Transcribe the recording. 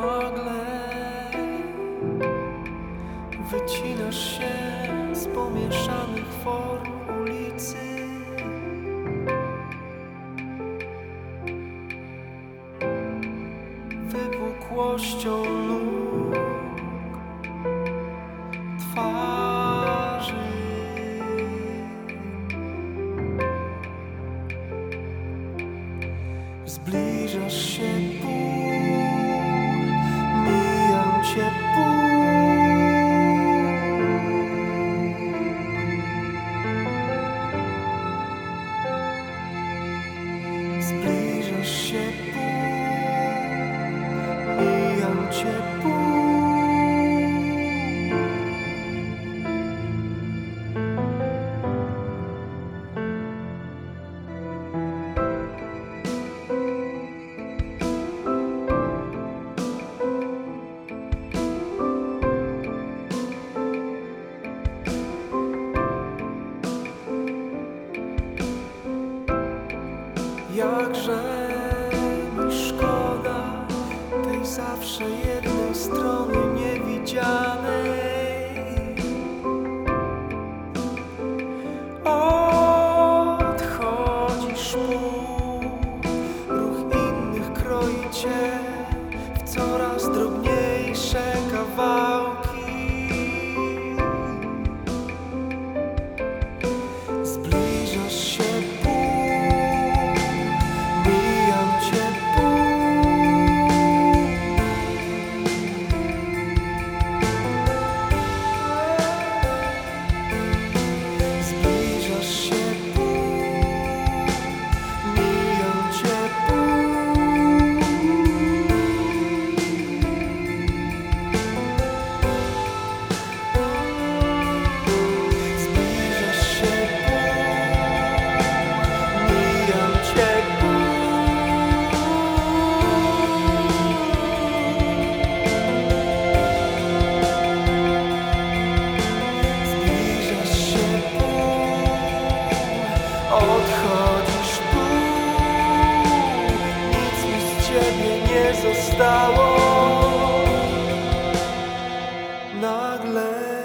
nagle wycinasz się z pomieszanych form ulicy. Wypukłością nóg twarzy. Zbliżasz się Zbliżasz się pół, mijam cię pół. Jakże mi zawsze jednej strony niewidzianej. Odchodzisz pół, ruch innych kroi cię w coraz drobniejsze kawałki. odchodzisz tu Nic mi z ciebie nie zostało. Nagle